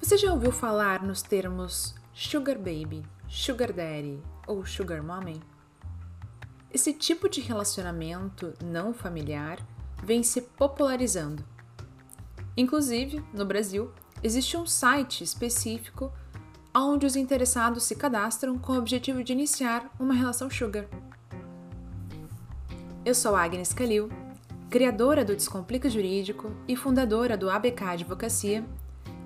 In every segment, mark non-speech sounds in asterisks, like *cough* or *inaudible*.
Você já ouviu falar nos termos sugar baby, sugar daddy ou sugar mommy? Esse tipo de relacionamento não familiar vem se popularizando. Inclusive, no Brasil, existe um site específico onde os interessados se cadastram com o objetivo de iniciar uma relação sugar. Eu sou Agnes Calil, criadora do Descomplica Jurídico e fundadora do ABK Advocacia,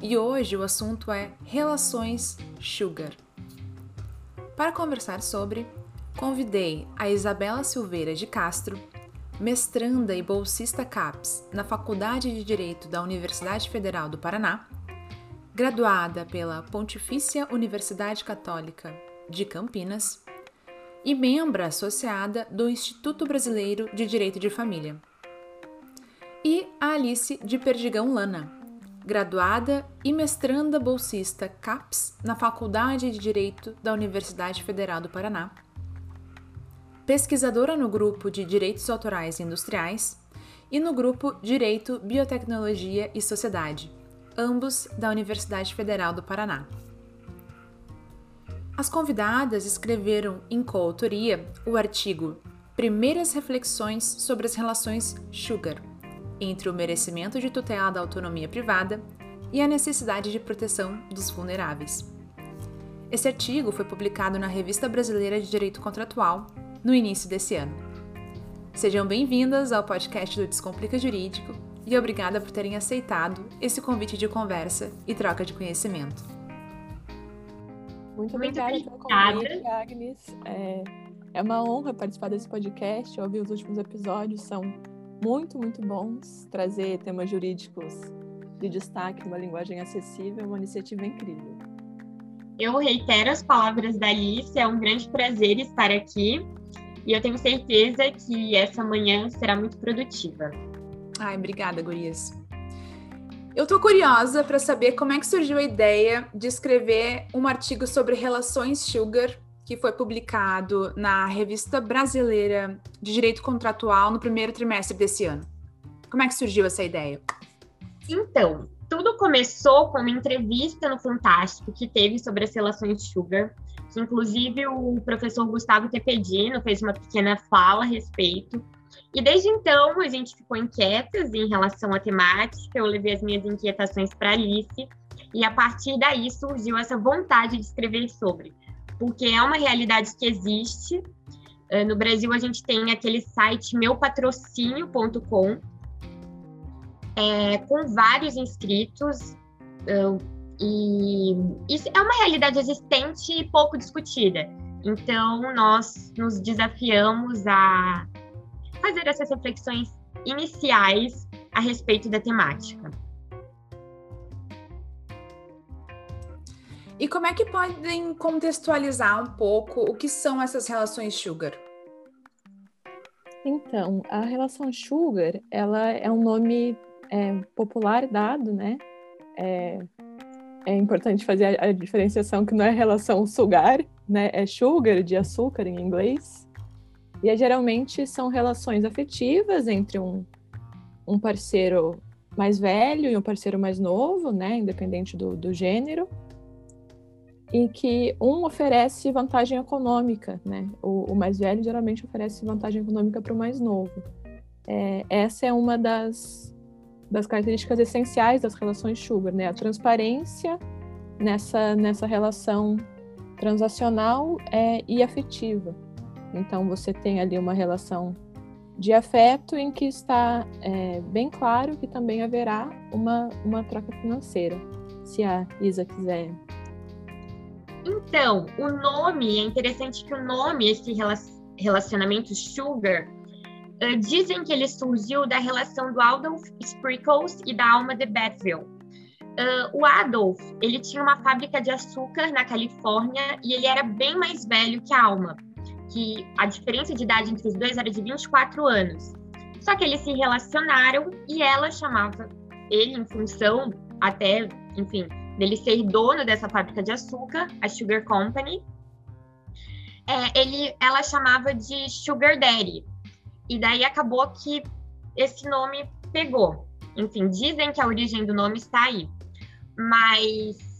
e hoje o assunto é Relações Sugar. Para conversar sobre, convidei a Isabela Silveira de Castro, mestranda e bolsista CAPES na Faculdade de Direito da Universidade Federal do Paraná, graduada pela Pontifícia Universidade Católica de Campinas e membro associada do Instituto Brasileiro de Direito de Família. E a Alice de Perdigão Lana, graduada e mestranda bolsista CAPES na Faculdade de Direito da Universidade Federal do Paraná pesquisadora no grupo de Direitos Autorais e Industriais e no grupo Direito, Biotecnologia e Sociedade, ambos da Universidade Federal do Paraná. As convidadas escreveram em coautoria o artigo Primeiras reflexões sobre as relações Sugar entre o merecimento de tutela da autonomia privada e a necessidade de proteção dos vulneráveis. Esse artigo foi publicado na Revista Brasileira de Direito Contratual no início desse ano. Sejam bem-vindas ao podcast do Descomplica Jurídico e obrigada por terem aceitado esse convite de conversa e troca de conhecimento. Muito obrigada pelo convite, Agnes. É, é uma honra participar desse podcast. ouvir os últimos episódios, são muito, muito bons. Trazer temas jurídicos de destaque numa linguagem acessível é uma iniciativa incrível. Eu reitero as palavras da Alice, é um grande prazer estar aqui e eu tenho certeza que essa manhã será muito produtiva. Ai, obrigada, Gurias. Eu tô curiosa para saber como é que surgiu a ideia de escrever um artigo sobre relações sugar que foi publicado na Revista Brasileira de Direito Contratual no primeiro trimestre desse ano. Como é que surgiu essa ideia? Então, tudo começou com uma entrevista no Fantástico que teve sobre as relações sugar inclusive o professor Gustavo Tepedino fez uma pequena fala a respeito. E desde então a gente ficou inquietas em relação à temática, eu levei as minhas inquietações para Alice, e a partir daí surgiu essa vontade de escrever sobre, porque é uma realidade que existe. Eh, no Brasil a gente tem aquele site meupatrocínio.com, é, com vários inscritos, e isso é uma realidade existente e pouco discutida. Então, nós nos desafiamos a fazer essas reflexões iniciais a respeito da temática. E como é que podem contextualizar um pouco o que são essas relações sugar? Então, a relação sugar, ela é um nome é, popular dado, né, é, é importante fazer a, a, diferenciação que não é relação sugar, né? É sugar de açúcar em inglês. E é, geralmente são relações afetivas entre um, um parceiro mais velho e um parceiro mais novo, né? Independente do, do gênero. Em que um oferece vantagem econômica, né? O, o mais velho geralmente oferece vantagem econômica para o mais novo. É, essa é uma das, das características essenciais das relações sugar, né? A transparência nessa, nessa relação transacional é, e afetiva. Então, você tem ali uma relação de afeto em que está é, bem claro que também haverá uma, uma troca financeira, se a Isa quiser. Então, o nome, é interessante que o nome, esse relacionamento sugar, Uh, dizem que ele surgiu da relação do Adolf Sprinkles e da Alma de Bethel. Uh, o Adolf, ele tinha uma fábrica de açúcar na Califórnia e ele era bem mais velho que a Alma, que a diferença de idade entre os dois era de 24 anos. Só que eles se relacionaram e ela chamava ele em função até, enfim, dele ser dono dessa fábrica de açúcar, a Sugar Company. É, ele, ela chamava de Sugar Daddy, e daí acabou que esse nome pegou. Enfim, dizem que a origem do nome está aí. Mas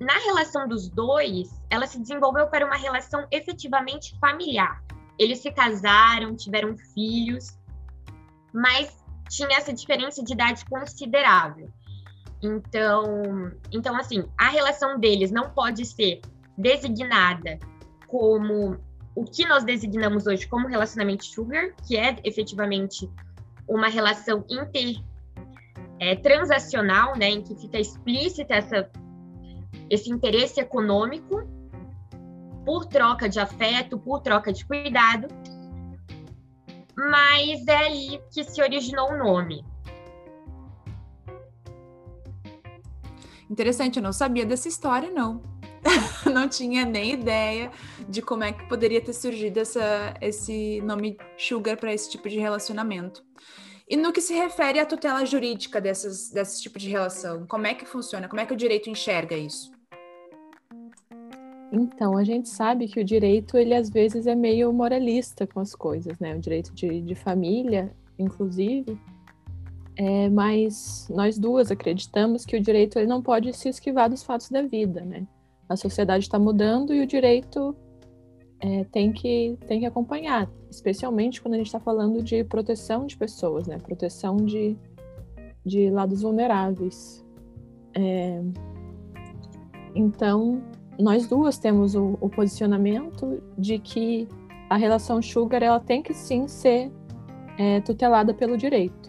na relação dos dois, ela se desenvolveu para uma relação efetivamente familiar. Eles se casaram, tiveram filhos, mas tinha essa diferença de idade considerável. Então, então assim, a relação deles não pode ser designada como o que nós designamos hoje como relacionamento sugar, que é efetivamente uma relação inter é, transacional, né, em que fica explícita essa, esse interesse econômico por troca de afeto, por troca de cuidado, mas é ali que se originou o nome. Interessante, eu não sabia dessa história, não. *laughs* não tinha nem ideia de como é que poderia ter surgido essa, esse nome sugar para esse tipo de relacionamento. E no que se refere à tutela jurídica dessas, desse tipo de relação, como é que funciona? Como é que o direito enxerga isso? Então, a gente sabe que o direito, ele às vezes é meio moralista com as coisas, né? O direito de, de família, inclusive, é, mas nós duas acreditamos que o direito ele não pode se esquivar dos fatos da vida, né? A sociedade está mudando e o direito é, tem, que, tem que acompanhar, especialmente quando a gente está falando de proteção de pessoas, né? Proteção de, de lados vulneráveis. É, então, nós duas temos o, o, posicionamento de que a relação sugar ela tem que sim ser é, tutelada pelo direito.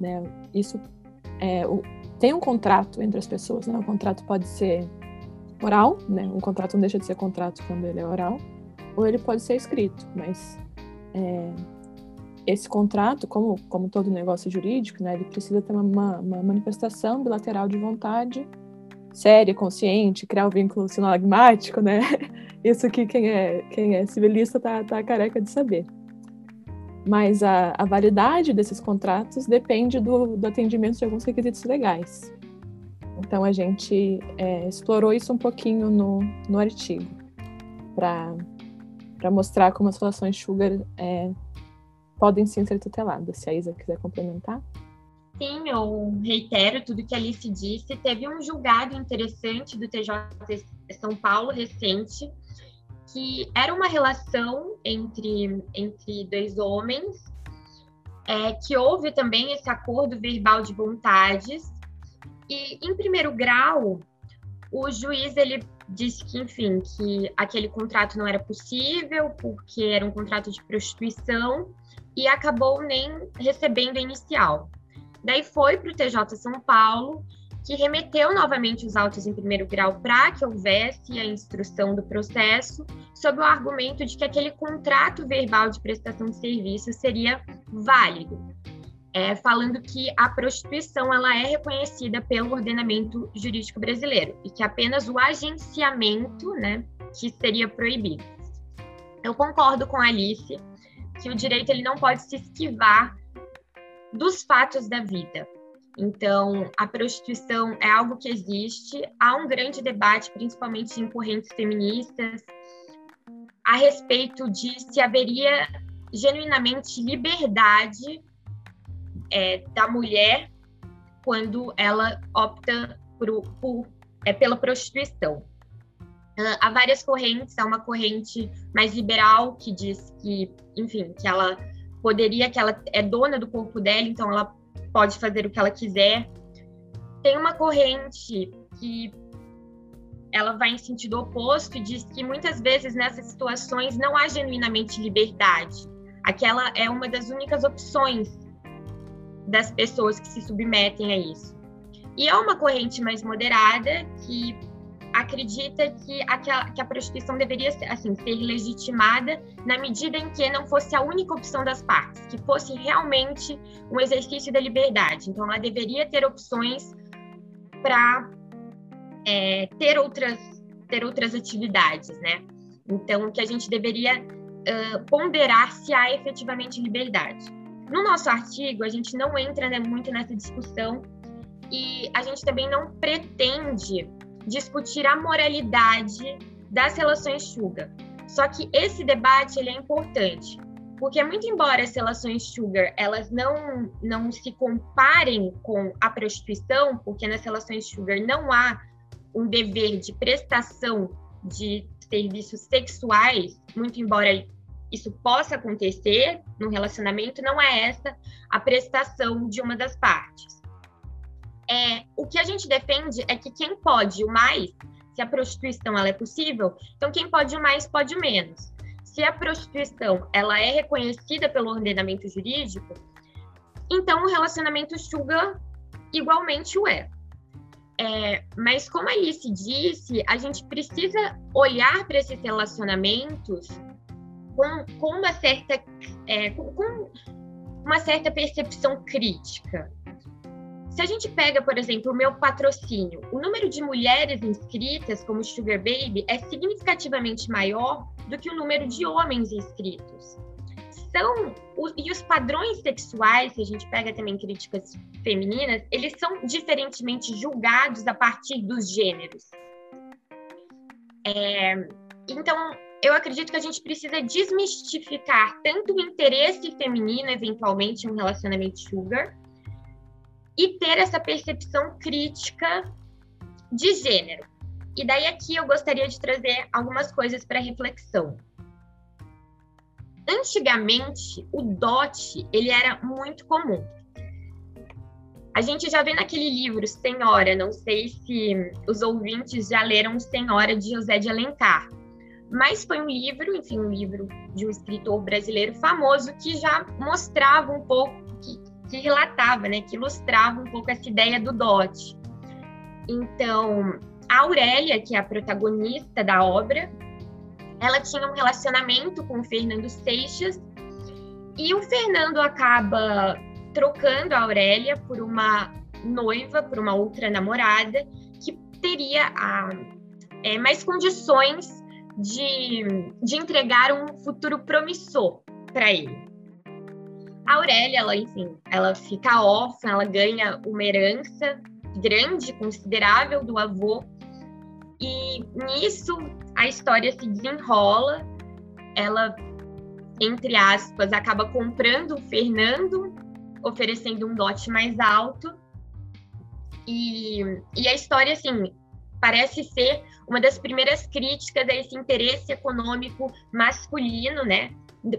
Né? Isso é, o, tem um contrato entre as pessoas, né? O contrato pode ser oral, né? Um contrato não deixa de ser contrato quando ele é oral, ou ele pode ser escrito, mas é, esse contrato, como, como todo negócio jurídico, né, ele precisa ter uma, uma manifestação bilateral de vontade séria, consciente, criar o um vínculo sinalagmático, né? *laughs* Isso que quem é, quem é civilista tá, tá careca de saber. Mas a, a validade desses contratos depende do, do atendimento de alguns requisitos legais. Então a gente é, explorou isso um pouquinho no, no artigo, para mostrar como as relações sugar é, podem sim ser tuteladas. Se a Isa quiser complementar. Sim, eu reitero tudo que a Alice disse. Teve um julgado interessante do TJ São Paulo recente, que era uma relação entre, entre dois homens, é, que houve também esse acordo verbal de vontades, e, em primeiro grau, o juiz ele disse que, enfim, que aquele contrato não era possível porque era um contrato de prostituição e acabou nem recebendo a inicial. Daí foi para o TJ São Paulo, que remeteu novamente os autos em primeiro grau para que houvesse a instrução do processo, sob o argumento de que aquele contrato verbal de prestação de serviço seria válido é, falando que a prostituição ela é reconhecida pelo ordenamento jurídico brasileiro e que apenas o agenciamento, né, que seria proibido. Eu concordo com a Alice que o direito ele não pode se esquivar dos fatos da vida. Então, a prostituição é algo que existe, há um grande debate, principalmente em correntes feministas, a respeito de se haveria genuinamente liberdade é, da mulher quando ela opta por, por é, pela prostituição. Há várias correntes, há uma corrente mais liberal que diz que, enfim, que ela poderia, que ela é dona do corpo dela, então ela pode fazer o que ela quiser. Tem uma corrente que ela vai em sentido oposto e diz que muitas vezes nessas situações não há genuinamente liberdade. Aquela é uma das únicas opções das pessoas que se submetem a isso. E é uma corrente mais moderada que acredita que, aquela, que a prostituição deveria assim, ser legitimada na medida em que não fosse a única opção das partes, que fosse realmente um exercício da liberdade. Então, ela deveria ter opções para é, ter outras ter outras atividades, né? Então, que a gente deveria uh, ponderar se há efetivamente liberdade. No nosso artigo, a gente não entra né, muito nessa discussão e a gente também não pretende discutir a moralidade das relações sugar. Só que esse debate ele é importante, Porque muito embora as relações sugar elas não não se comparem com a prostituição, porque nas relações sugar não há um dever de prestação de serviços sexuais, muito embora isso possa acontecer no relacionamento, não é essa a prestação de uma das partes. É, o que a gente defende é que quem pode o mais, se a prostituição ela é possível, então quem pode o mais pode o menos. Se a prostituição ela é reconhecida pelo ordenamento jurídico, então o relacionamento sugar igualmente o é. É, mas como a Alice disse, a gente precisa olhar para esses relacionamentos com, com uma certa é, com, com uma certa percepção crítica. Se a gente pega, por exemplo, o meu patrocínio, o número de mulheres inscritas como Sugar Baby é significativamente maior do que o número de homens inscritos. São e os padrões sexuais, se a gente pega também críticas femininas, eles são diferentemente julgados a partir dos gêneros. É, então, eu acredito que a gente precisa desmistificar tanto o interesse feminino, eventualmente, em um relacionamento sugar, e ter essa percepção crítica de gênero. E daí aqui eu gostaria de trazer algumas coisas para reflexão. Antigamente, o dote ele era muito comum. A gente já vê naquele livro Senhora, não sei se os ouvintes já leram Senhora de José de Alencar, mas foi um livro, enfim, um livro de um escritor brasileiro famoso que já mostrava um pouco, que, que relatava, né, que ilustrava um pouco essa ideia do dote. Então, a Aurélia, que é a protagonista da obra, ela tinha um relacionamento com o Fernando Seixas e o Fernando acaba trocando a Aurélia por uma noiva, por uma outra namorada que teria a, é, mais condições de, de entregar um futuro promissor para ele. A Aurélia, ela, enfim, ela fica órfã, ela ganha uma herança grande, considerável do avô, e nisso a história se desenrola. Ela, entre aspas, acaba comprando o Fernando, oferecendo um dote mais alto. E, e a história, assim, parece ser uma das primeiras críticas a esse interesse econômico masculino, né,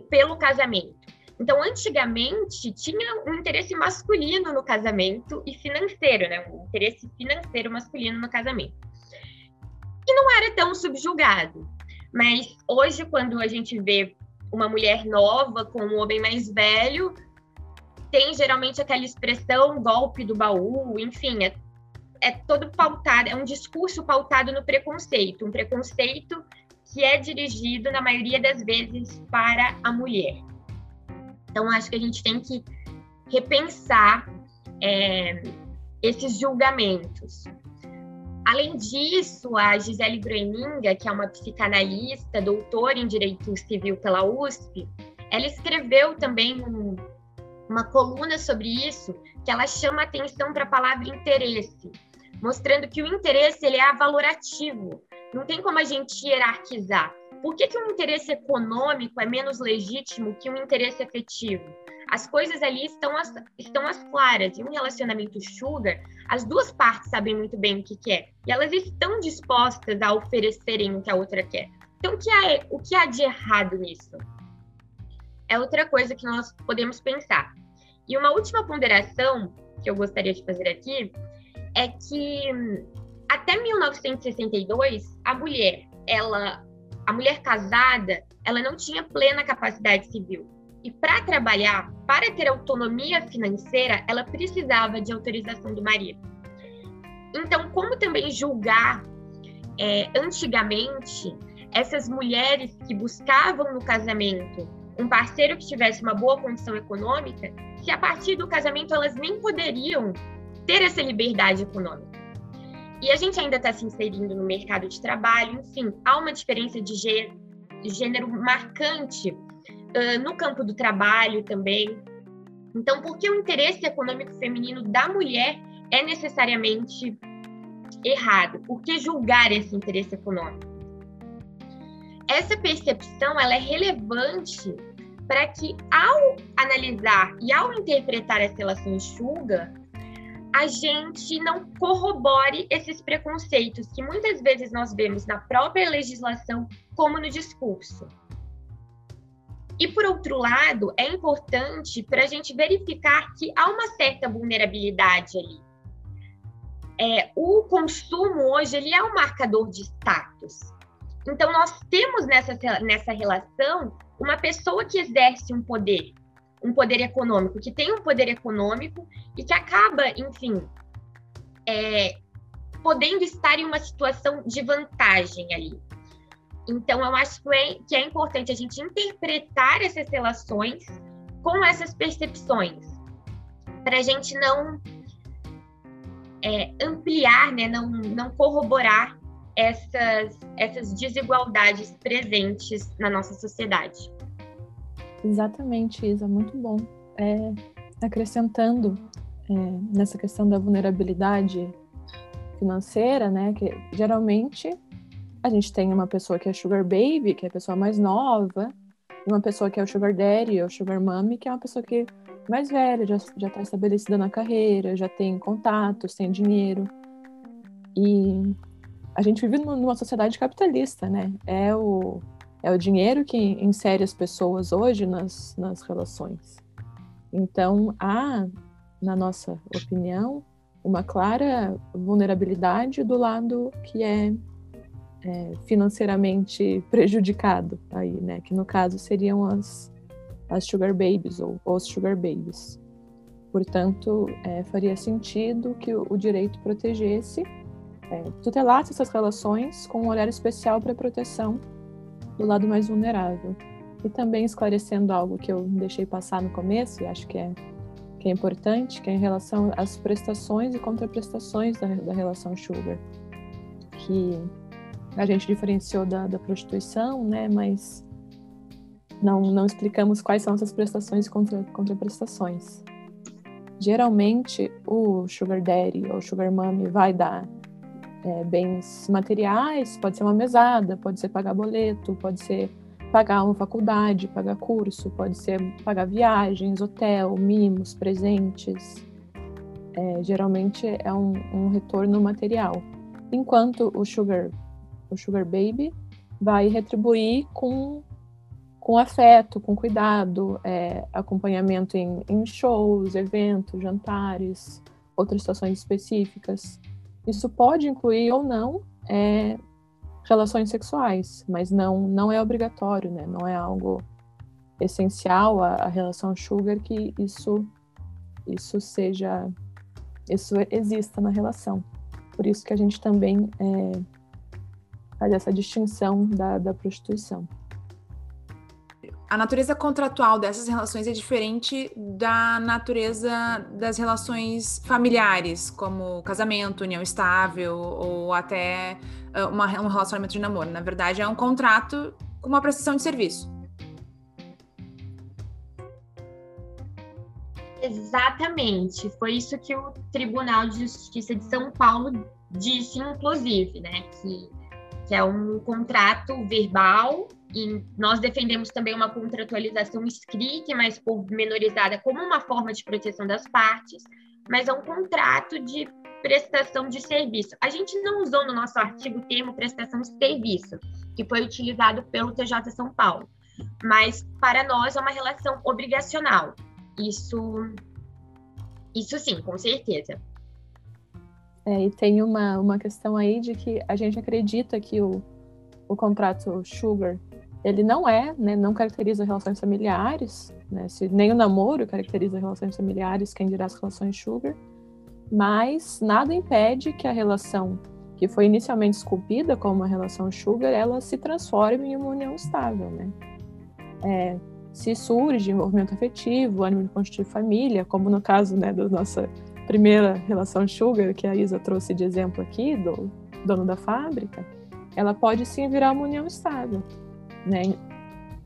pelo casamento. Então, antigamente, tinha um interesse masculino no casamento e financeiro, né, um interesse financeiro masculino no casamento. E não era tão subjugado. Mas hoje, quando a gente vê uma mulher nova com um homem mais velho, tem geralmente aquela expressão golpe do baú, enfim, é é todo pautado, é um discurso pautado no preconceito, um preconceito que é dirigido, na maioria das vezes, para a mulher. Então, acho que a gente tem que repensar é, esses julgamentos. Além disso, a Gisele Groeninga, que é uma psicanalista, doutora em Direito Civil pela USP, ela escreveu também um, uma coluna sobre isso, que ela chama atenção para a palavra interesse mostrando que o interesse ele é avalorativo. Não tem como a gente hierarquizar. Por que, que um interesse econômico é menos legítimo que um interesse afetivo? As coisas ali estão as, estão as claras. Em um relacionamento sugar, as duas partes sabem muito bem o que quer. E elas estão dispostas a oferecerem o que a outra quer. Então, o que há, o que há de errado nisso? É outra coisa que nós podemos pensar. E uma última ponderação que eu gostaria de fazer aqui é que até 1962 a mulher, ela, a mulher casada, ela não tinha plena capacidade civil. E para trabalhar, para ter autonomia financeira, ela precisava de autorização do marido. Então, como também julgar é, antigamente essas mulheres que buscavam no casamento um parceiro que tivesse uma boa condição econômica, se a partir do casamento elas nem poderiam ter essa liberdade econômica. E a gente ainda está se inserindo no mercado de trabalho, enfim, há uma diferença de gênero marcante uh, no campo do trabalho também. Então, por que o interesse econômico feminino da mulher é necessariamente errado? Por que julgar esse interesse econômico? Essa percepção ela é relevante para que, ao analisar e ao interpretar as relações Sugar, a gente não corrobore esses preconceitos que muitas vezes nós vemos na própria legislação, como no discurso. E, por outro lado, é importante para a gente verificar que há uma certa vulnerabilidade ali. É, o consumo hoje ele é um marcador de status. Então, nós temos nessa, nessa relação uma pessoa que exerce um poder, um poder econômico, que tem um poder econômico e que acaba, enfim, é, podendo estar em uma situação de vantagem ali. Então, eu acho que é, que é importante a gente interpretar essas relações com essas percepções, para a gente não é, ampliar, né, não, não corroborar essas, essas desigualdades presentes na nossa sociedade. Exatamente, Isa, muito bom. É, acrescentando é, nessa questão da vulnerabilidade financeira, né, que geralmente a gente tem uma pessoa que é sugar baby, que é a pessoa mais nova, e uma pessoa que é o sugar daddy ou sugar mommy, que é uma pessoa que é mais velha, já está estabelecida na carreira, já tem contatos, tem dinheiro. E a gente vive numa sociedade capitalista, né? É o é o dinheiro que insere as pessoas hoje nas, nas relações. Então, há, na nossa opinião, uma clara vulnerabilidade do lado que é é, financeiramente *laughs* prejudicado aí, né? Que no caso seriam as, as sugar babies ou os sugar babies. Portanto, é, faria sentido que o, o direito protegesse, é, tutelasse essas relações com um olhar especial para a proteção do lado mais vulnerável. E também esclarecendo algo que eu deixei passar no começo, e acho que é, que é importante, que é em relação às prestações e contraprestações da, da relação sugar. Que a gente diferenciou da, da prostituição, né? Mas não, não explicamos quais são essas prestações e contra, contraprestações. Geralmente, o sugar daddy ou sugar mommy vai dar é, bens materiais, pode ser uma mesada, pode ser pagar boleto, pode ser pagar uma faculdade, pagar curso, pode ser pagar viagens, hotel, mimos, presentes. É, geralmente é um, um retorno material. Enquanto o sugar o Sugar Baby, vai retribuir com, com afeto, com cuidado, é, acompanhamento em, em shows, eventos, jantares, outras situações específicas. Isso pode incluir ou não é, relações sexuais, mas não, não é obrigatório, né? Não é algo essencial à, à relação sugar que isso isso seja isso exista na relação. Por isso que a gente também é, faz essa distinção da, da prostituição. A natureza contratual dessas relações é diferente da natureza das relações familiares, como casamento, união estável ou até uh, uma, um relacionamento de namoro. Na verdade, é um contrato com uma prestação de serviço. Exatamente. Foi isso que o Tribunal de Justiça de São Paulo disse, inclusive, né? Que que é um contrato verbal, e nós defendemos também uma contratualização escrita, mas pormenorizada como uma forma de proteção das partes, mas é um contrato de prestação de serviço. A gente não usou no nosso artigo o termo prestação de serviço, que foi utilizado pelo TJ São Paulo, mas para nós é uma relação obrigacional. Isso, isso sim, com certeza. É, e tem uma, uma questão aí de que a gente acredita que o, o contrato Sugar ele não é, né, não caracteriza relações familiares, né, se, nem o namoro caracteriza relações familiares, quem dirá as relações Sugar, mas nada impede que a relação que foi inicialmente esculpida como uma relação Sugar, ela se transforme em uma união estável, né? É, se surge envolvimento afetivo, ânimo de constituir família, como no caso né, da nossa primeira relação sugar que a Isa trouxe de exemplo aqui, do dono da fábrica, ela pode sim virar uma união estável, né?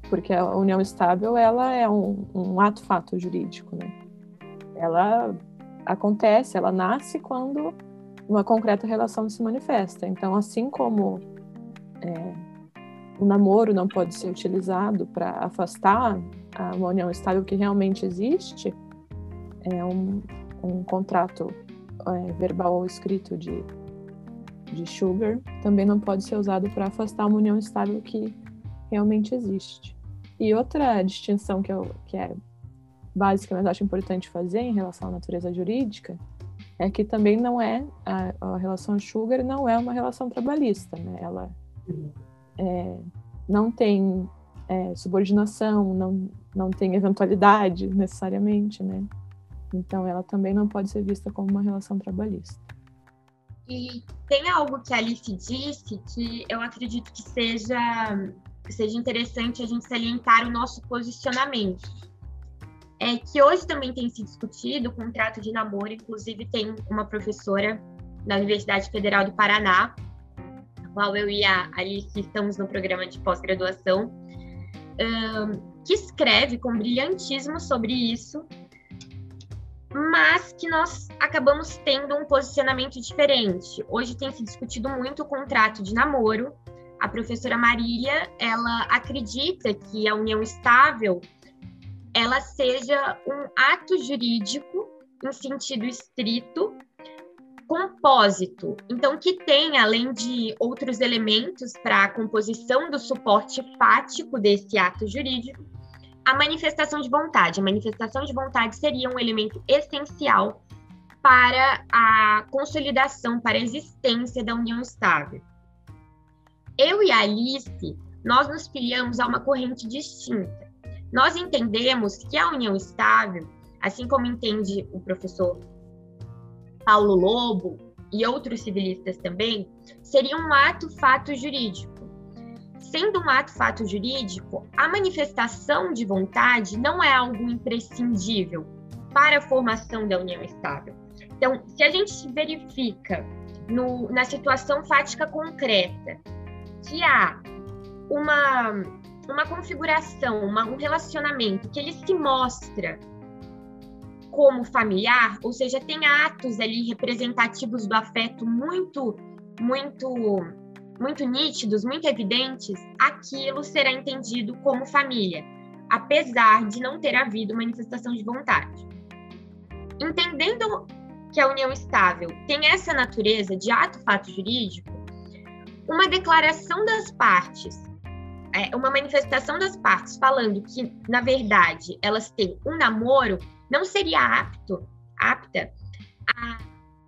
Porque a união estável, ela é um, um ato fato jurídico, né? Ela acontece, ela nasce quando uma concreta relação se manifesta. Então, assim como é, o namoro não pode ser utilizado para afastar uma união estável que realmente existe, é um, um contrato é, verbal ou escrito de, de sugar também não pode ser usado para afastar uma união estável que realmente existe. E outra distinção que, eu, que é básica, mas acho importante fazer em relação à natureza jurídica, é que também não é a, a relação sugar não é uma relação trabalhista, né? Ela é, não tem é, subordinação, não, não tem eventualidade necessariamente, né? Então ela também não pode ser vista como uma relação trabalhista. E tem algo que a Alice disse que eu acredito que seja, que seja interessante a gente salientar o nosso posicionamento é, que hoje também tem se discutido o contrato de namoro, inclusive tem uma professora da Universidade Federal do Paraná, qual eu e a Alice estamos no programa de pós-graduação, um, que escreve com brilhantismo sobre isso, mas que nós acabamos tendo um posicionamento diferente. Hoje tem se discutido muito o contrato de namoro. A professora Marília, ela acredita que a união estável ela seja um ato jurídico em sentido estrito, compósito, então que tenha, além de outros elementos para a composição do suporte fático desse ato jurídico, a manifestação de vontade. A manifestação de vontade seria um elemento essencial para a consolidação, para a existência da união estável. Eu e a Alice, nós nos filiamos a uma corrente distinta. Nós entendemos que a união estável, assim como entende o professor Paulo Lobo e outros civilistas também, seria um ato-fato jurídico. Sendo um ato-fato jurídico, a manifestação de vontade não é algo imprescindível para a formação da união estável. Então, se a gente verifica no, na situação fática concreta que há uma uma configuração, uma, um relacionamento que ele se mostra como familiar, ou seja, tem atos ali representativos do afeto muito, muito, muito nítidos, muito evidentes, aquilo será entendido como família, apesar de não ter havido manifestação de vontade. Entendendo que a união estável tem essa natureza de ato-fato jurídico, uma declaração das partes é, uma manifestação das partes falando que, na verdade, elas têm um namoro, não seria apto, apta a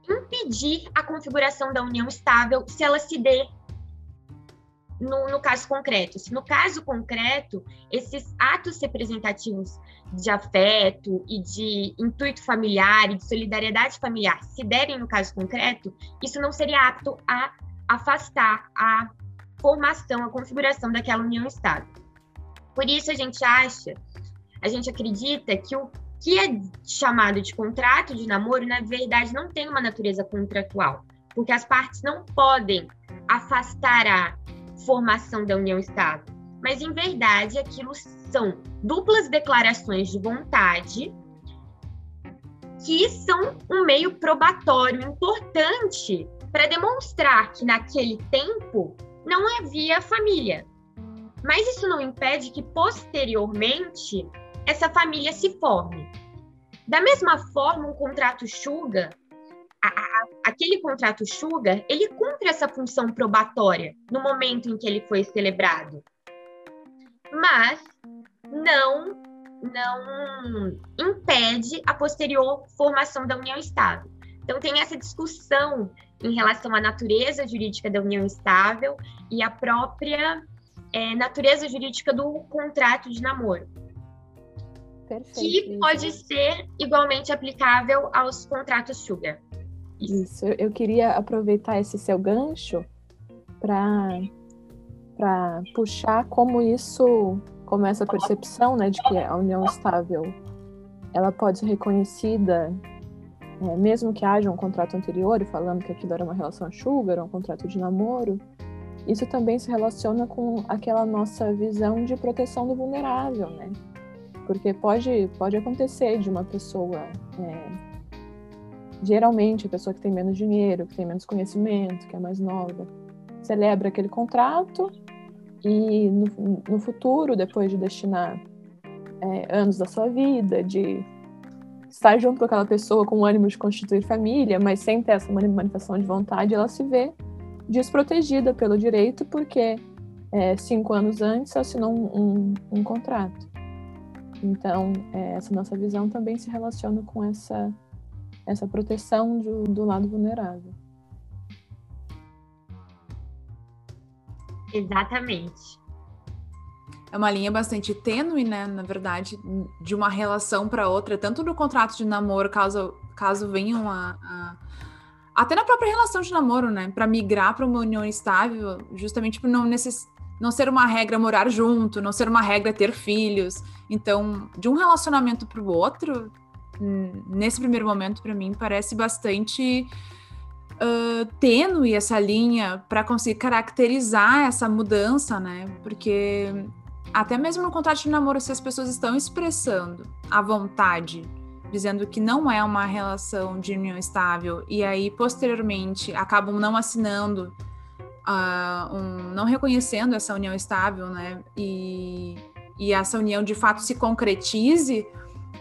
impedir a configuração da união estável se ela se dê no, no, caso concreto. Se no caso concreto, esses atos representativos de afeto e de intuito familiar e de solidariedade familiar se derem no caso concreto, isso não seria apto a afastar, a formação, a configuração daquela união estável. Por isso a gente acha, a gente acredita que o que é chamado de contrato de namoro, na verdade, não tem uma natureza contratual, porque as partes não podem afastar a formação da união estável. Mas, em verdade, aquilo são duplas declarações de vontade que são um meio probatório importante para demonstrar que, naquele tempo, não havia família. Mas isso não impede que posteriormente essa família se forme. Da mesma forma, um contrato Sugar, a, a, aquele contrato Sugar, ele cumpre essa função probatória no momento em que ele foi celebrado. Mas não não impede a posterior formação da união estável. Então tem essa discussão em relação à natureza jurídica da união estável e a própria é, natureza jurídica do contrato de namoro. Perfeito, que pode ser igualmente aplicável aos contratos sugar. Isso, eu queria aproveitar esse seu gancho para para puxar como isso, como essa percepção, né, de que a união estável, ela pode ser reconhecida é, mesmo que haja um contrato anterior falando que aquilo era uma relação sugar, um contrato de namoro, isso também se relaciona com aquela nossa visão de proteção do vulnerável, né? Porque pode, pode acontecer de uma pessoa, é, geralmente a pessoa que tem menos dinheiro, que tem menos conhecimento, que é mais nova, celebra aquele contrato E no, no futuro, depois de destinar é, anos da sua vida, de estar junto com aquela pessoa com o ânimo de constituir família, mas sem ter essa manifestação de vontade, ela se vê desprotegida pelo direito porque é, cinco anos antes assinou um, um, contrato. Então, é, essa nossa visão também se relaciona com essa, essa proteção do, do lado vulnerável. Exatamente. É uma linha bastante tênue, né? Na verdade, de uma relação para outra, tanto no contrato de namoro, caso, caso venham a, a até na própria relação de namoro, né? Para migrar para uma união estável, justamente por não necess... não ser uma regra morar junto, não ser uma regra ter filhos. Então, de um relacionamento para o outro, nesse primeiro momento, para mim, parece bastante uh, tênue essa linha para conseguir caracterizar essa mudança, né? Porque até mesmo no contrato de namoro, se as pessoas estão expressando a vontade, dizendo que não é uma relação de união estável, e aí posteriormente acabam não assinando, uh, um, não reconhecendo essa união estável, né? E, e essa união de fato se concretize,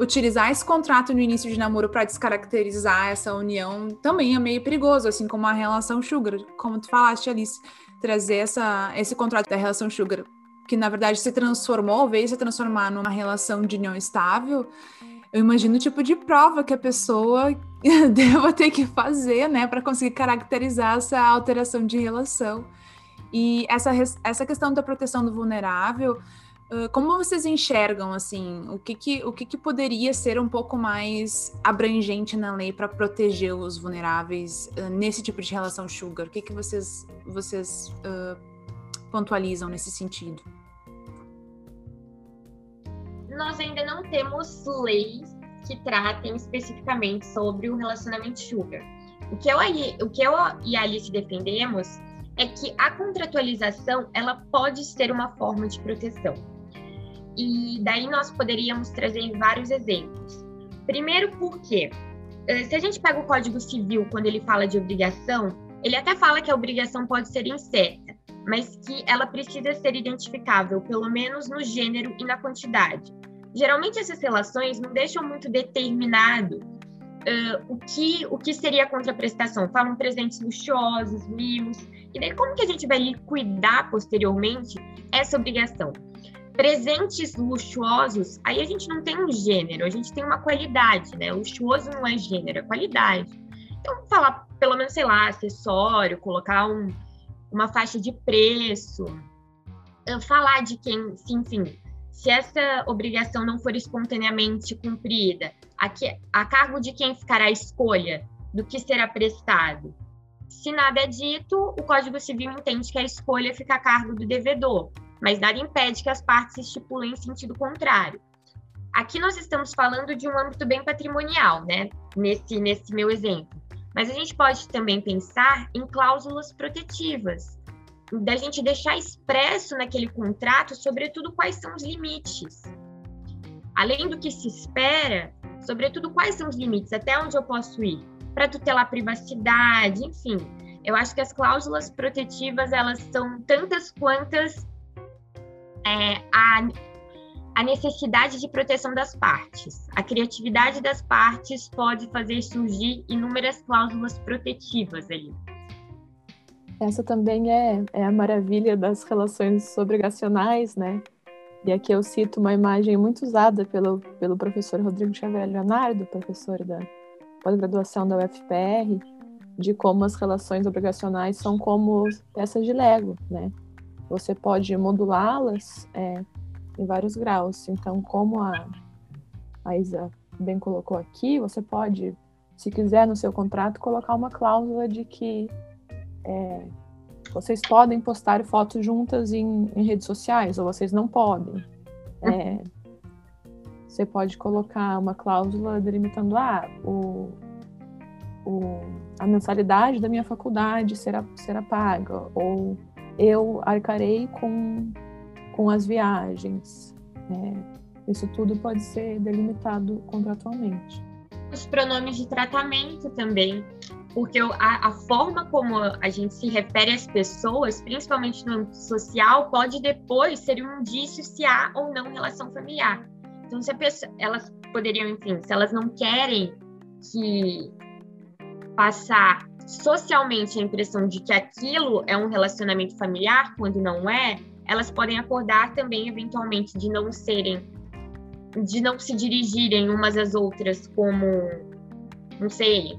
utilizar esse contrato no início de namoro para descaracterizar essa união também é meio perigoso, assim como a relação sugar, como tu falaste, Alice, trazer essa, esse contrato da relação sugar, que na verdade se transformou, veio se transformar numa relação de união estável. Eu imagino o tipo de prova que a pessoa *laughs* deva ter que fazer, né, para conseguir caracterizar essa alteração de relação. E essa, essa questão da proteção do vulnerável, como vocês enxergam assim o que, que o que, que poderia ser um pouco mais abrangente na lei para proteger os vulneráveis nesse tipo de relação sugar? O que, que vocês vocês uh, pontualizam nesse sentido? Nós ainda não temos leis que tratem especificamente sobre o relacionamento sugar. O que eu, o que eu e a Alice defendemos é que a contratualização ela pode ser uma forma de proteção e daí nós poderíamos trazer vários exemplos. Primeiro, porque eh, se a gente pega o Código Civil, quando ele fala de obrigação, ele até fala que a obrigação pode ser incerta, mas que ela precisa ser identificável, pelo menos no gênero e na quantidade. Geralmente essas relações não deixam muito determinado uh, o, que, o que seria a contraprestação. Falam presentes luxuosos, mimos, e daí como que a gente vai liquidar posteriormente essa obrigação? presentes luxuosos, aí a gente não tem um gênero, a gente tem uma qualidade, né? Luxuoso não é gênero, é qualidade. Então, falar, pelo menos, sei lá, acessório, colocar um, uma faixa de preço, falar de quem, enfim, se essa obrigação não for espontaneamente cumprida, a, que, a cargo de quem ficará a escolha do que será prestado. Se nada é dito, o Código Civil entende que a escolha fica a cargo do devedor mas nada impede que as partes estipulem em sentido contrário. Aqui nós estamos falando de um âmbito bem patrimonial, né? Nesse, nesse meu exemplo. Mas a gente pode também pensar em cláusulas protetivas, da gente deixar expresso naquele contrato, sobretudo, quais são os limites. Além do que se espera, sobretudo, quais são os limites, até onde eu posso ir, para tutelar a privacidade, enfim. Eu acho que as cláusulas protetivas, elas são tantas quantas é, a, a necessidade de proteção das partes. A criatividade das partes pode fazer surgir inúmeras cláusulas protetivas ali. Essa também é, é a maravilha das relações obrigacionais, né? E aqui eu cito uma imagem muito usada pelo, pelo professor Rodrigo Xavier Leonardo, professor da pós-graduação da UFPR, de como as relações obrigacionais são como peças de Lego, né? você pode modulá-las é, em vários graus. Então, como a, a Isa bem colocou aqui, você pode, se quiser no seu contrato, colocar uma cláusula de que é, vocês podem postar fotos juntas em, em, redes sociais, ou vocês não podem. *laughs* É, você pode colocar uma cláusula delimitando ah, o, o, a mensalidade da minha faculdade será, será paga, ou eu arcarei com, com as viagens. Né? Isso tudo pode ser delimitado contratualmente. Os pronomes de tratamento também. porque a, a, forma como a gente se refere às pessoas, principalmente no âmbito social, pode depois ser um indício se há ou não relação familiar. Então, se pessoa, elas poderiam, enfim, se elas não querem que passar socialmente a impressão de que aquilo é um relacionamento familiar, quando não é, elas podem acordar também, eventualmente, de não serem, de não se dirigirem umas às outras como, não sei,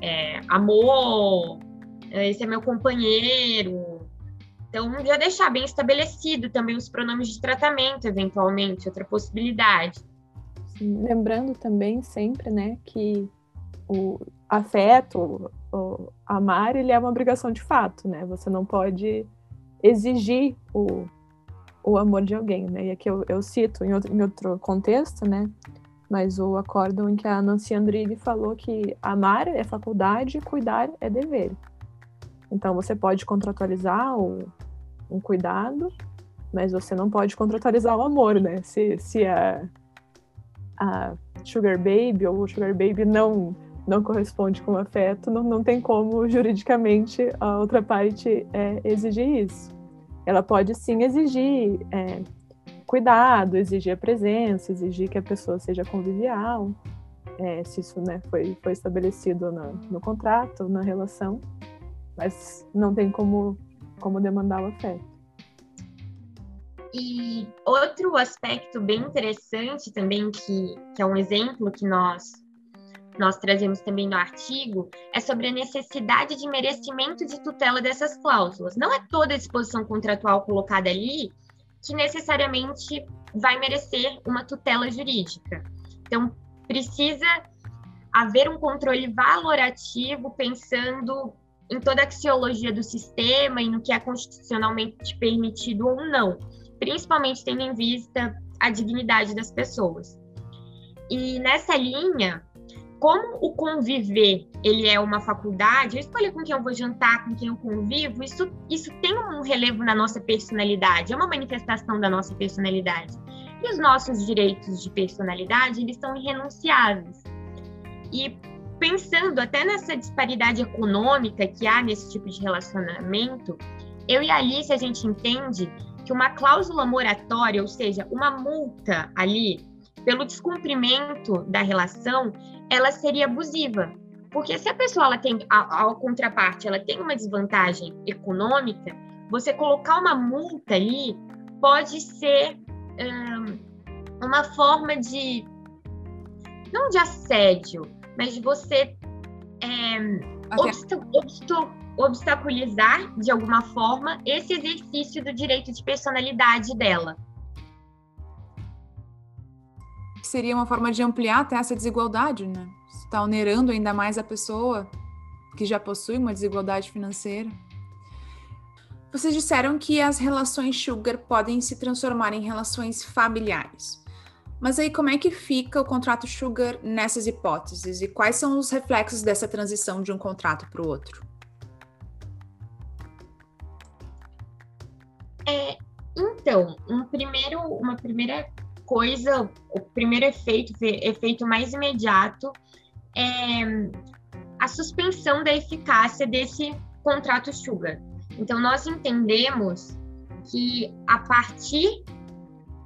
é, amor, esse é meu companheiro. Então, já deixar bem estabelecido também os pronomes de tratamento, eventualmente, outra possibilidade. Lembrando também sempre, né, que o afeto, o amar, ele é uma obrigação de fato, né? Você não pode exigir o, o amor de alguém, né? E aqui eu, eu cito em outro, em outro contexto, né? Mas o acórdão em que a Nancy Andrighi falou que amar é faculdade e cuidar é dever. Então você pode contratualizar o, um cuidado, mas você não pode contratualizar o amor, né? Se, se a, a Sugar Baby ou o Sugar Baby não não corresponde com afeto, não, não tem como juridicamente a outra parte é, exigir isso. Ela pode sim exigir é, cuidado, exigir a presença, exigir que a pessoa seja convivial, é, se isso né, foi, foi estabelecido no, no contrato, na relação, mas não tem como, como demandar o afeto. E outro aspecto bem interessante também, que, que é um exemplo que nós nós trazemos também no artigo, é sobre a necessidade de merecimento de tutela dessas cláusulas. Não é toda a disposição contratual colocada ali que necessariamente vai merecer uma tutela jurídica. Então, precisa haver um controle valorativo pensando em toda a axiologia do sistema e no que é constitucionalmente permitido ou não, principalmente tendo em vista a dignidade das pessoas. E nessa linha, como o conviver ele é uma faculdade, eu escolher com quem eu vou jantar, com quem eu convivo, isso, isso tem um relevo na nossa personalidade, é uma manifestação da nossa personalidade. E os nossos direitos de personalidade, eles são irrenunciáveis. E pensando até nessa disparidade econômica que há nesse tipo de relacionamento, eu e a Alice, a gente entende que uma cláusula moratória, ou seja, uma multa ali, pelo descumprimento da relação, ela seria abusiva. Porque se a pessoa ela tem, a, a contraparte, ela tem uma desvantagem econômica, você colocar uma multa ali pode ser um, uma forma de, não de assédio, mas de você é, obstaculizar de alguma forma esse exercício do direito de personalidade dela. Seria uma forma de ampliar até essa desigualdade, né? Está onerando ainda mais a pessoa que já possui uma desigualdade financeira. Vocês disseram que as relações sugar podem se transformar em relações familiares. Mas aí como é que fica o contrato sugar nessas hipóteses e quais são os reflexos dessa transição de um contrato para o outro? É, então, um primeiro, uma primeira coisa, o primeiro efeito, efeito mais imediato, é a suspensão da eficácia desse contrato sugar. Então, nós entendemos que a partir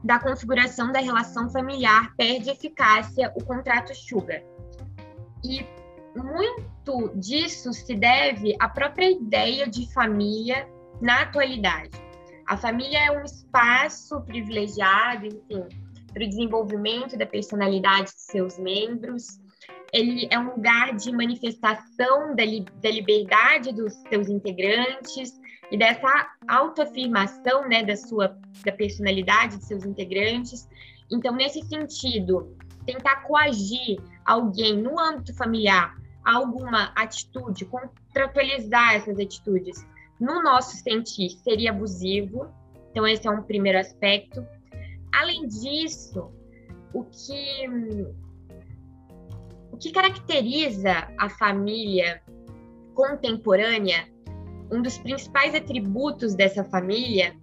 da configuração da relação familiar perde eficácia o contrato sugar. E muito disso se deve à própria ideia de família na atualidade. A família é um espaço privilegiado, enfim, para o desenvolvimento da personalidade de seus membros. Ele é um lugar de manifestação da, li da liberdade dos seus integrantes e dessa autoafirmação né, da sua da personalidade de seus integrantes. Então, nesse sentido, tentar coagir alguém no âmbito familiar alguma atitude, contratualizar essas atitudes, no nosso sentir, seria abusivo. Então, esse é um primeiro aspecto. Além disso, o que, o que caracteriza a família contemporânea, um dos principais atributos dessa família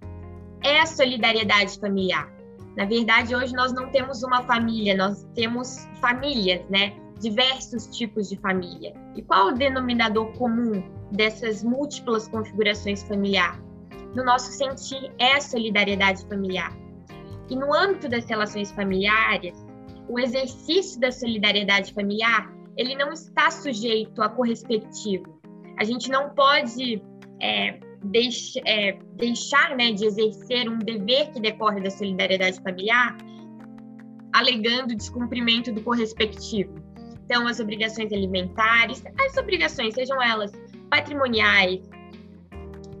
é a solidariedade familiar. Na verdade, hoje nós não temos uma família, nós temos famílias, né? diversos tipos de família. E qual o denominador comum dessas múltiplas configurações familiar? No nosso sentir, é a solidariedade familiar. E no âmbito das relações familiares, o exercício da solidariedade familiar, ele não está sujeito a correspectivo. A gente não pode é, deix, é, deixar né, de exercer um dever que decorre da solidariedade familiar alegando descumprimento do correspectivo. Então, as obrigações alimentares, as obrigações, sejam elas patrimoniais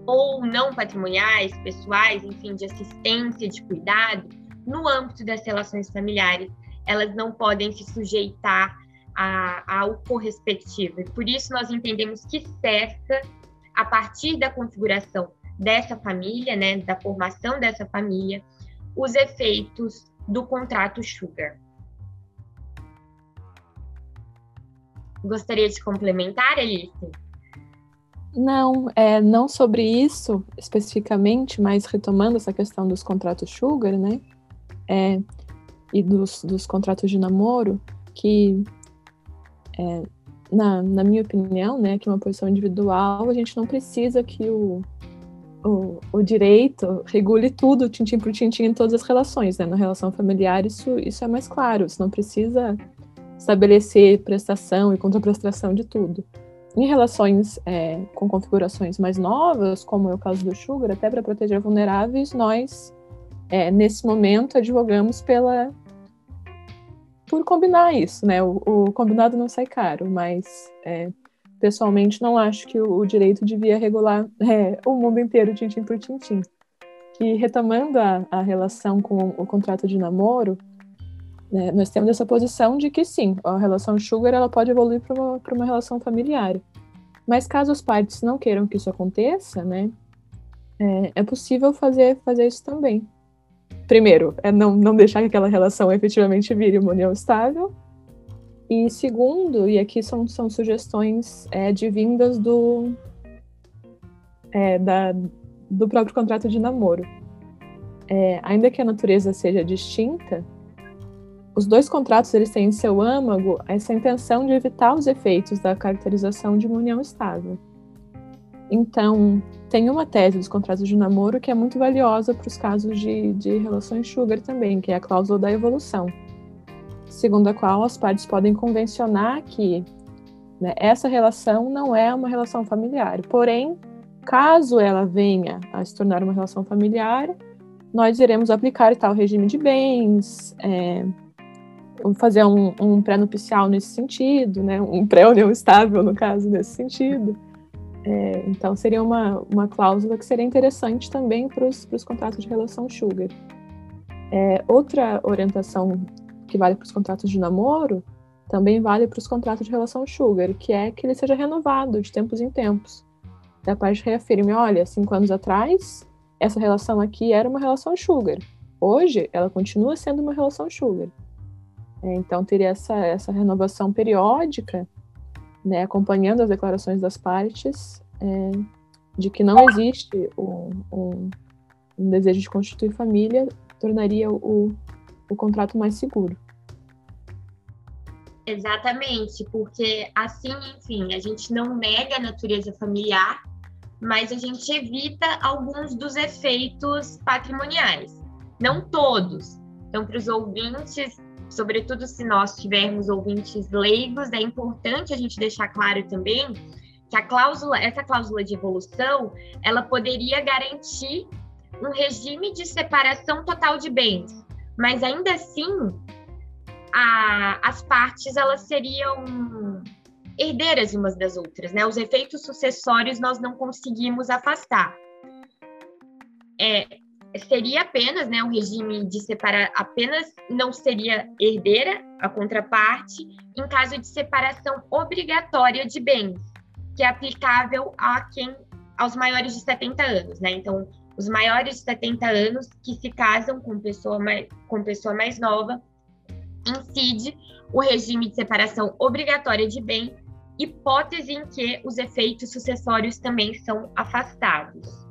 ou não patrimoniais, pessoais, enfim, de assistência, de cuidado, no âmbito das relações familiares, elas não podem se sujeitar a, ao correspectivo. E por isso nós entendemos que cessa, a partir da configuração dessa família, né, da formação dessa família, os efeitos do contrato Sugar. Gostaria de complementar, Alice? Não, é, não sobre isso especificamente, mas retomando essa questão dos contratos Sugar, né? É, e dos, dos contratos de namoro, que, é, na, na minha opinião, né, que é uma posição individual, a gente não precisa que o, o, o direito regule tudo, tintim por tintim, em todas as relações, né? Na relação familiar, isso, isso é mais claro, você não precisa estabelecer prestação e contraprestação de tudo. Em relações é, com configurações mais novas, como é o caso do Sugar, até para proteger vulneráveis, nós, é, nesse momento, advogamos pela por combinar isso, né? O, o combinado não sai caro, mas é, pessoalmente não acho que o, o direito devia regular é, o mundo inteiro tintim por tintim. E retomando a, a relação com o contrato de namoro, né, nós temos essa posição de que sim, a relação sugar ela pode evoluir para uma, uma relação familiar. Mas caso as partes não queiram que isso aconteça, né, é, é possível fazer, fazer isso também. Primeiro, é não, não deixar que aquela relação efetivamente vire uma união estável, e segundo, e aqui são, são sugestões é, vindas do, é, da, do próprio contrato de namoro. É, ainda que a natureza seja distinta, os dois contratos eles têm em seu âmago essa intenção de evitar os efeitos da caracterização de uma união estável. Então, tem uma tese dos contratos de namoro que é muito valiosa para os casos de, de relações sugar também, que é a cláusula da evolução segundo a qual as partes podem convencionar que né, essa relação não é uma relação familiar. Porém, caso ela venha a se tornar uma relação familiar, nós iremos aplicar tal regime de bens, é, fazer um, um pré-nupcial nesse sentido, né, um pré-união estável, no caso, nesse sentido. É, então, seria uma, uma cláusula que seria interessante também para os contratos de relação sugar. É, outra orientação que vale para os contratos de namoro, também vale para os contratos de relação sugar, que é que ele seja renovado de tempos em tempos. E a parte reafirme, olha, cinco anos atrás, essa relação aqui era uma relação sugar. Hoje, ela continua sendo uma relação sugar. É, então, teria essa, essa renovação periódica, né, acompanhando as declarações das partes, é, de que não existe um, um, um desejo de constituir família, tornaria o, o contrato mais seguro. Exatamente, porque assim, enfim, a gente não nega a natureza familiar, mas a gente evita alguns dos efeitos patrimoniais. Não todos. Então, para os ouvintes, sobretudo se nós tivermos ouvintes leigos, é importante a gente deixar claro também que a cláusula, essa cláusula de evolução, ela poderia garantir um regime de separação total de bens mas ainda assim a, as partes elas seriam herdeiras umas das outras, né? Os efeitos sucessórios nós não conseguimos afastar. É, seria apenas, né, um regime de separar, apenas não seria herdeira a contraparte em caso de separação obrigatória de bens, que é aplicável a quem aos maiores de 70 anos, né? Então, os maiores de 70 anos que se casam com pessoa mais, com pessoa mais nova, incide o regime de separação obrigatória de bem, hipótese em que os efeitos sucessórios também são afastados.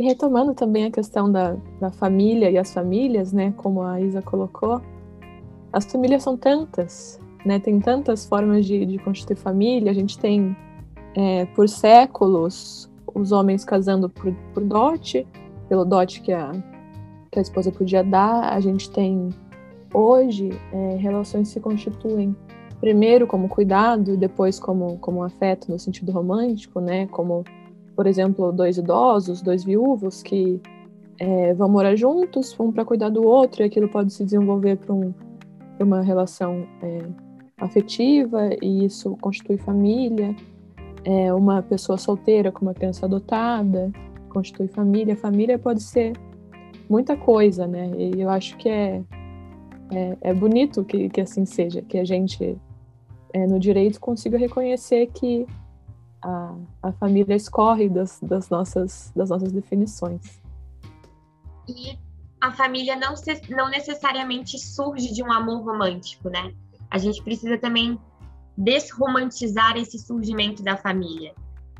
E retomando também a questão da, da família e as famílias, né, como a Isa colocou, as famílias são tantas, né? Tem tantas formas de, de constituir família. A gente tem, é, por séculos, os homens casando por, por dote, pelo dote que a, que a esposa podia dar. A gente tem, hoje, é, relações se constituem primeiro como cuidado e depois como, como afeto no sentido romântico, né? Como, por exemplo, dois idosos, dois viúvos que é, vão morar juntos, um para cuidar do outro, e aquilo pode se desenvolver para um, uma relação é, afetiva, e isso constitui família. É, uma pessoa solteira com uma criança adotada constitui família. Família pode ser muita coisa, né? E eu acho que é, é, é bonito que, que assim seja, que a gente é, no direito consiga reconhecer que a, a família escorre das, das, nossas, das nossas definições. E a família não, se, não necessariamente surge de um amor romântico, né? A gente precisa também desromantizar esse surgimento da família.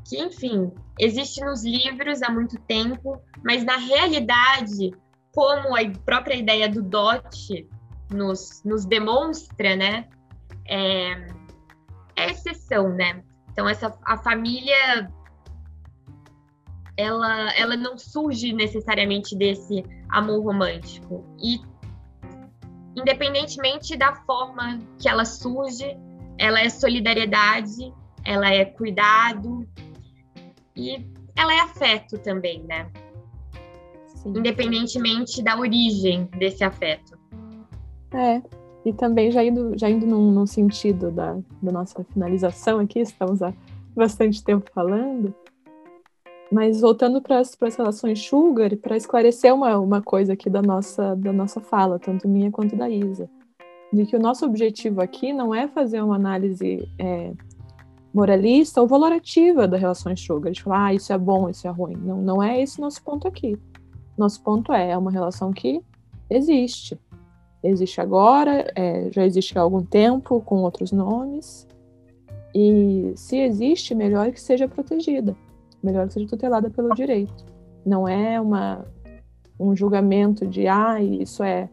Que, enfim, existe nos livros há muito tempo, mas na realidade, como a própria ideia do dote nos, nos demonstra, né? É, é exceção, né? Então essa a família ela ela não surge necessariamente desse amor romântico e independentemente da forma que ela surge, ela é solidariedade, ela é cuidado e ela é afeto também, né? Sim. Independentemente da origem desse afeto. É, e também já indo, já indo num, num sentido da, da nossa finalização aqui, estamos há bastante tempo falando, mas voltando para as relações Sugar, para esclarecer uma, uma coisa aqui da nossa, da nossa fala, tanto minha quanto da Isa, de que o nosso objetivo aqui não é fazer uma análise é, moralista ou valorativa da relação Sugar, de falar, ah, isso é bom, isso é ruim. Não, não é esse nosso ponto aqui. Nosso ponto é, é uma relação que existe existe agora, é, já existe há algum tempo com outros nomes. E se existe, melhor que seja protegida, melhor que seja tutelada pelo direito. Não é uma, um julgamento de, ah, isso é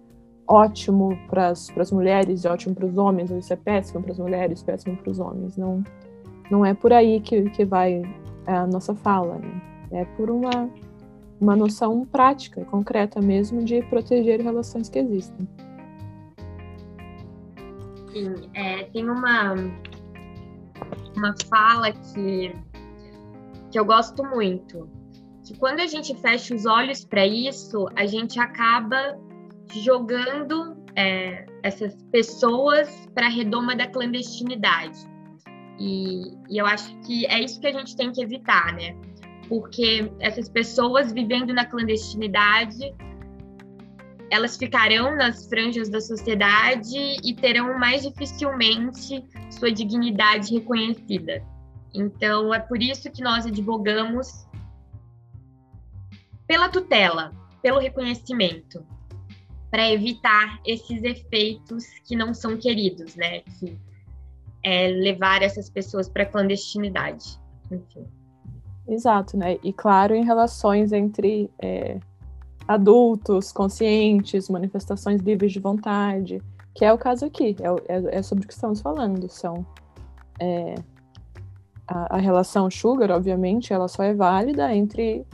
ótimo para as mulheres e ótimo para os homens, ou isso é péssimo para as mulheres, péssimo para os homens. Não, não é por aí que, que vai a nossa fala. Né? É por uma, uma noção prática, concreta mesmo, de proteger relações que existem assim, é, tem uma, uma fala que, que eu gosto muito. Que quando a gente fecha os olhos para isso, a gente acaba jogando é, essas pessoas para a redoma da clandestinidade. E, e eu acho que é isso que a gente tem que evitar, né? Porque essas pessoas vivendo na clandestinidade elas ficarão nas franjas da sociedade e terão mais dificilmente sua dignidade reconhecida. Então, é por isso que nós advogamos pela tutela, pelo reconhecimento, para evitar esses efeitos que não são queridos, né? Que é levar essas pessoas para a clandestinidade. Enfim. Exato, né? E claro, em relações entre é adultos, conscientes, manifestações livres de vontade, que é o caso aqui, é, é, é sobre o que estamos falando. São é, a, a, relação sugar, obviamente, ela só é válida entre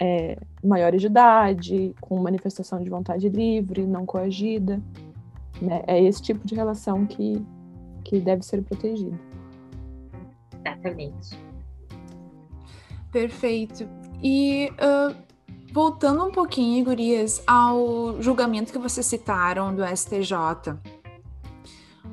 é, maiores de idade, com manifestação de vontade livre, não coagida. Né? É esse tipo de relação que, que deve ser protegido. Exatamente. Perfeito. E uh, Voltando um pouquinho, gurias, ao julgamento que vocês citaram do STJ.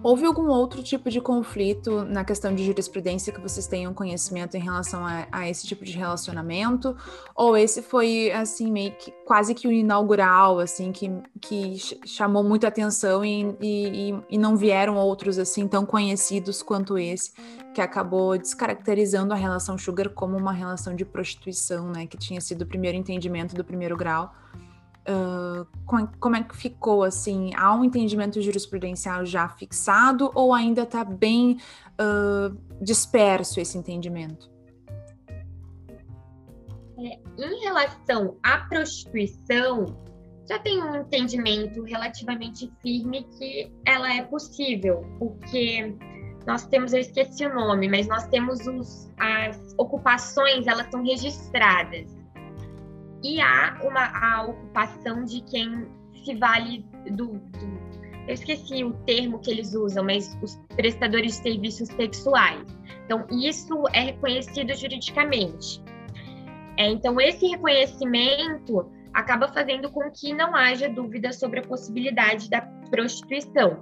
Houve algum outro tipo de conflito na questão de jurisprudência que vocês tenham conhecimento em relação a, a, esse tipo de relacionamento? Ou esse foi, assim, meio que quase que o inaugural, assim, que, que chamou muita atenção e, e, e não vieram outros, assim, tão conhecidos quanto esse, que acabou descaracterizando a relação Sugar como uma relação de prostituição, né? Que tinha sido o primeiro entendimento do primeiro grau. Como é que ficou assim? Há um entendimento jurisprudencial já fixado ou ainda está bem uh, disperso esse entendimento? É, em relação à prostituição, já tem um entendimento relativamente firme que ela é possível, porque nós temos, eu esqueci o nome, mas nós temos os, as ocupações, elas são registradas. E há uma a ocupação de quem se vale do, do eu esqueci o termo que eles usam, mas os prestadores de serviços sexuais. Então, isso é reconhecido juridicamente. É, então, esse reconhecimento acaba fazendo com que não haja dúvida sobre a possibilidade da prostituição.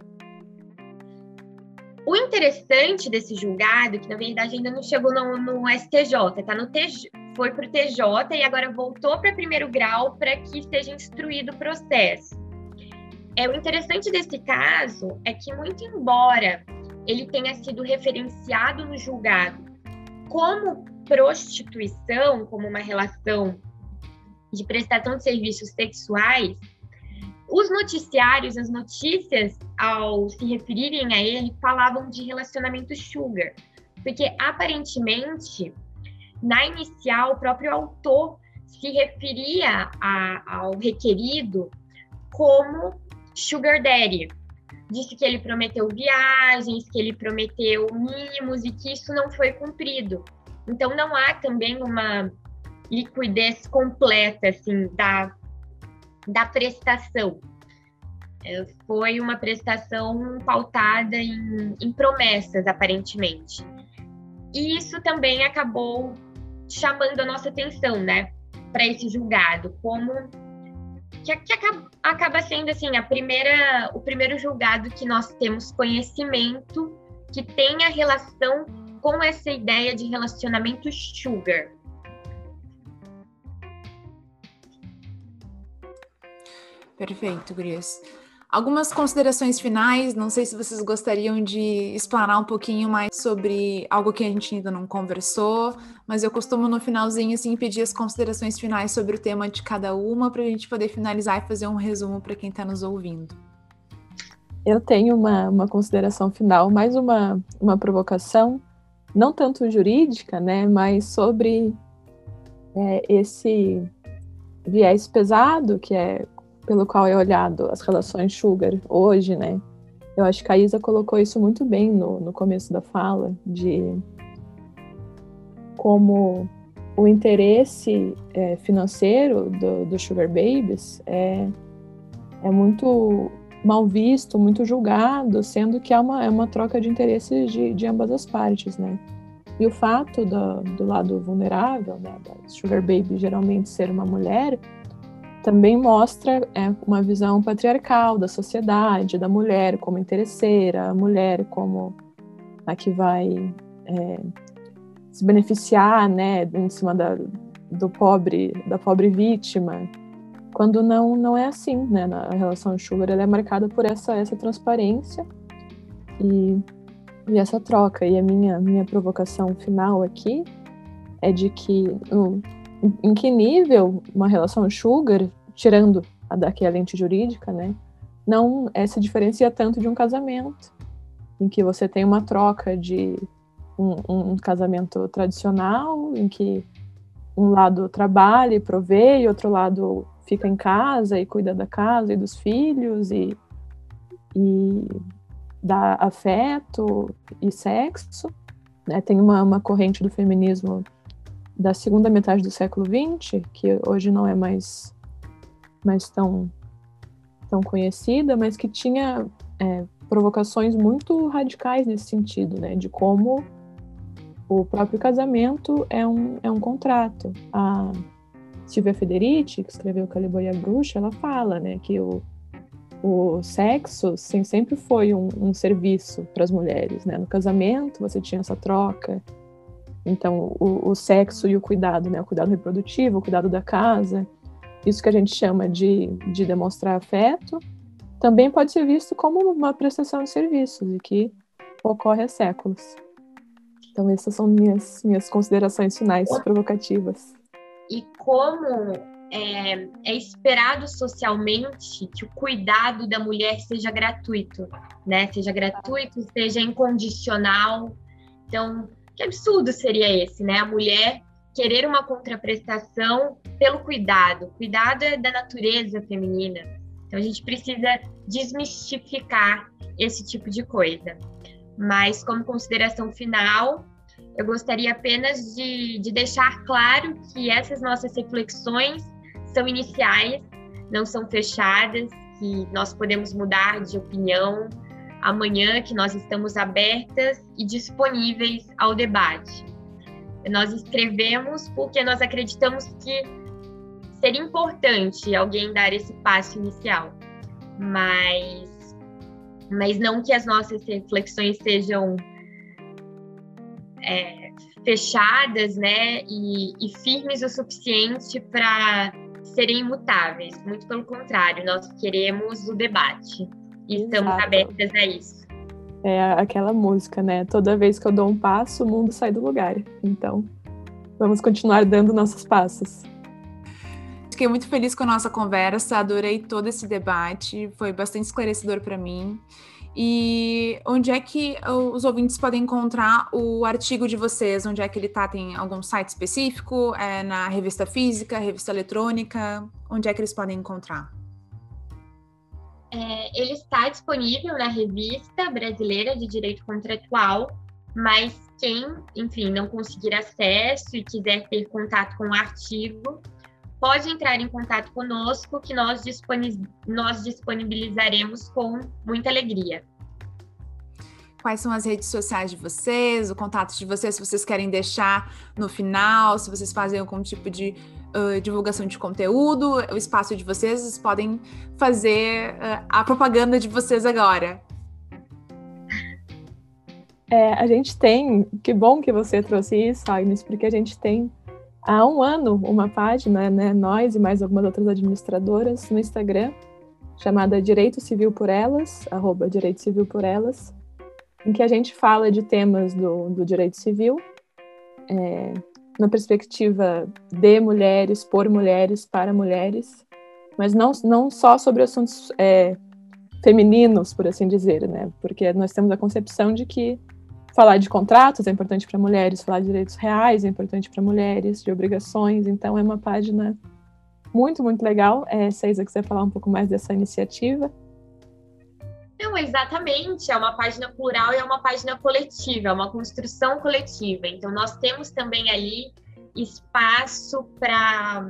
O interessante desse julgado, que na verdade ainda não chegou no, no STJ, tá no TJ, foi para o TJ e agora voltou para primeiro grau para que seja instruído o processo. É o interessante desse caso é que muito embora ele tenha sido referenciado no julgado como prostituição, como uma relação de prestação de serviços sexuais, os noticiários, as notícias, ao se referirem a ele, falavam de relacionamento sugar, porque aparentemente, na inicial, o próprio autor se referia a, ao requerido como sugar daddy. Disse que ele prometeu viagens, que ele prometeu mínimos e que isso não foi cumprido. Então, não há também uma liquidez completa assim da, da prestação. É, foi uma prestação pautada em, em promessas, aparentemente. E isso também acabou chamando a nossa atenção, né, para esse julgado, como que, que acaba, acaba, sendo assim a primeira, o primeiro julgado que nós temos conhecimento que tem a relação com essa ideia de relacionamento sugar. Perfeito, Gurias. Algumas considerações finais, não sei se vocês gostariam de explanar um pouquinho mais sobre algo que a gente ainda não conversou, mas eu costumo no finalzinho assim pedir as considerações finais sobre o tema de cada uma para a gente poder finalizar e fazer um resumo para quem está nos ouvindo. Eu tenho uma, uma consideração final, mais uma, uma provocação, não tanto jurídica, né, mas sobre é, esse viés pesado que é pelo qual é olhado as relações sugar hoje, né? Eu acho que a Isa colocou isso muito bem no, no começo da fala, de como o interesse é, financeiro do, do, Sugar Babies é, é muito mal visto, muito julgado, sendo que é uma, é uma troca de interesses de, de ambas as partes, né? E o fato do, do lado vulnerável, né, da Sugar Baby geralmente ser uma mulher, também mostra é, uma visão patriarcal da sociedade, da mulher como interesseira, a mulher como a que vai é, se beneficiar, né, em cima da, do pobre, da pobre vítima, quando não não é assim, né, na relação sugar ela é marcada por essa essa transparência e, e essa troca. E a minha minha provocação final aqui é de que em que nível uma relação sugar, tirando a daqui a lente jurídica, né, não é, se diferencia tanto de um casamento, em que você tem uma troca de um, um casamento tradicional, em que um lado trabalha e provê, e outro lado fica em casa e cuida da casa e dos filhos e, e dá afeto e sexo. Né? Tem uma, uma corrente do feminismo da segunda metade do século XX, que hoje não é mais, mais tão, tão conhecida, mas que tinha é, provocações muito radicais nesse sentido, né, de como o próprio casamento é um, é um contrato. A Silvia Federici, que escreveu Calibor e a Bruxa, ela fala né, que o, o sexo sempre foi um, um serviço para as mulheres. Né? No casamento você tinha essa troca, então, o, o, sexo e o cuidado, né? O cuidado reprodutivo, o cuidado da casa, isso que a gente chama de, de demonstrar afeto, também pode ser visto como uma prestação de serviços e que ocorre há séculos. Então, essas são minhas, minhas considerações finais provocativas. E como é, é, esperado socialmente que o cuidado da mulher seja gratuito, né? Seja gratuito, seja incondicional. Então, que absurdo seria esse, né? A mulher querer uma contraprestação pelo cuidado. Cuidado é da natureza feminina. Então a gente precisa desmistificar esse tipo de coisa. Mas como consideração final, eu gostaria apenas de, de deixar claro que essas nossas reflexões são iniciais, não são fechadas, que nós podemos mudar de opinião amanhã, que nós estamos abertas e disponíveis ao debate. Nós escrevemos porque nós acreditamos que seria importante alguém dar esse passo inicial, mas, mas não que as nossas reflexões sejam é, fechadas, né, e, e firmes o suficiente para serem imutáveis. Muito pelo contrário, nós queremos o debate e Exato. estamos abertas a isso. É aquela música, né? Toda vez que eu dou um passo, o mundo sai do lugar. Então, vamos continuar dando nossos passos. Fiquei muito feliz com a nossa conversa, adorei todo esse debate, foi bastante esclarecedor para mim. E onde é que os ouvintes podem encontrar o artigo de vocês? Onde é que ele está? Tem algum site específico? É na revista física, revista eletrônica? Onde é que eles podem encontrar? É, ele está disponível na revista brasileira de direito contratual, mas quem, enfim, não conseguir acesso e quiser ter contato com o artigo, pode entrar em contato conosco, que nós, nós disponibilizaremos com muita alegria. Quais são as redes sociais de vocês, o contato de vocês, se vocês querem deixar no final, se vocês fazem algum tipo de uh, divulgação de conteúdo, o espaço de vocês, vocês podem fazer uh, a propaganda de vocês agora. É, a gente tem, que bom que você trouxe isso, Agnes, porque a gente tem há um ano uma página, né, nós e mais algumas outras administradoras no Instagram, chamada Direito Civil por Elas, arroba Direito Civil por Elas, em que a gente fala de temas do, do direito civil, é, na perspectiva de mulheres, por mulheres, para mulheres, mas não, não só sobre assuntos é, femininos, por assim dizer, né? Porque nós temos a concepção de que falar de contratos é importante para mulheres, falar de direitos reais é importante para mulheres, de obrigações. Então, é uma página muito, muito legal. É, se a Isa quiser falar um pouco mais dessa iniciativa. Não, exatamente. É uma página plural e é uma página coletiva, é uma construção coletiva. Então, nós temos também ali espaço para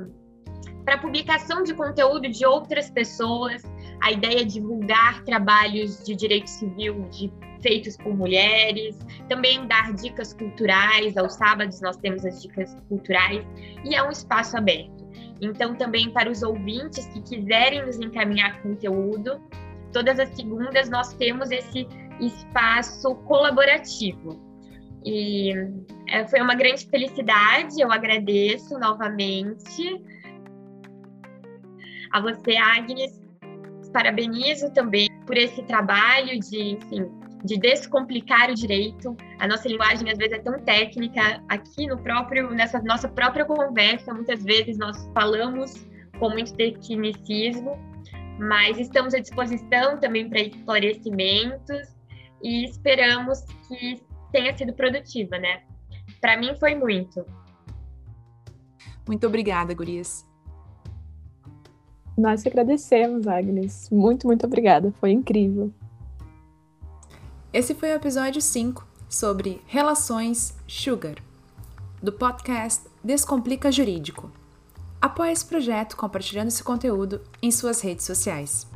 para publicação de conteúdo de outras pessoas, a ideia é divulgar trabalhos de direito civil de feitos por mulheres, também dar dicas culturais. Aos sábados nós temos as dicas culturais e é um espaço aberto. Então, também para os ouvintes que quiserem nos encaminhar conteúdo, todas as segundas nós temos esse espaço colaborativo. E é, foi uma grande felicidade, eu agradeço novamente a você, Agnes. Parabenizo também por esse trabalho de, enfim, de descomplicar o direito. A nossa linguagem às vezes é tão técnica. Aqui no próprio nessa nossa própria conversa, muitas vezes nós falamos com muito tecnicismo, mas estamos à disposição também para esclarecimentos e esperamos que tenha sido produtiva, né? Para mim foi muito. Muito obrigada, Gurias. Nós que agradecemos, Agnes. Muito, muito obrigada. Foi incrível. Esse foi o episódio 5 sobre relações Sugar, do podcast Descomplica Jurídico. Apoie esse projeto compartilhando esse conteúdo em suas redes sociais.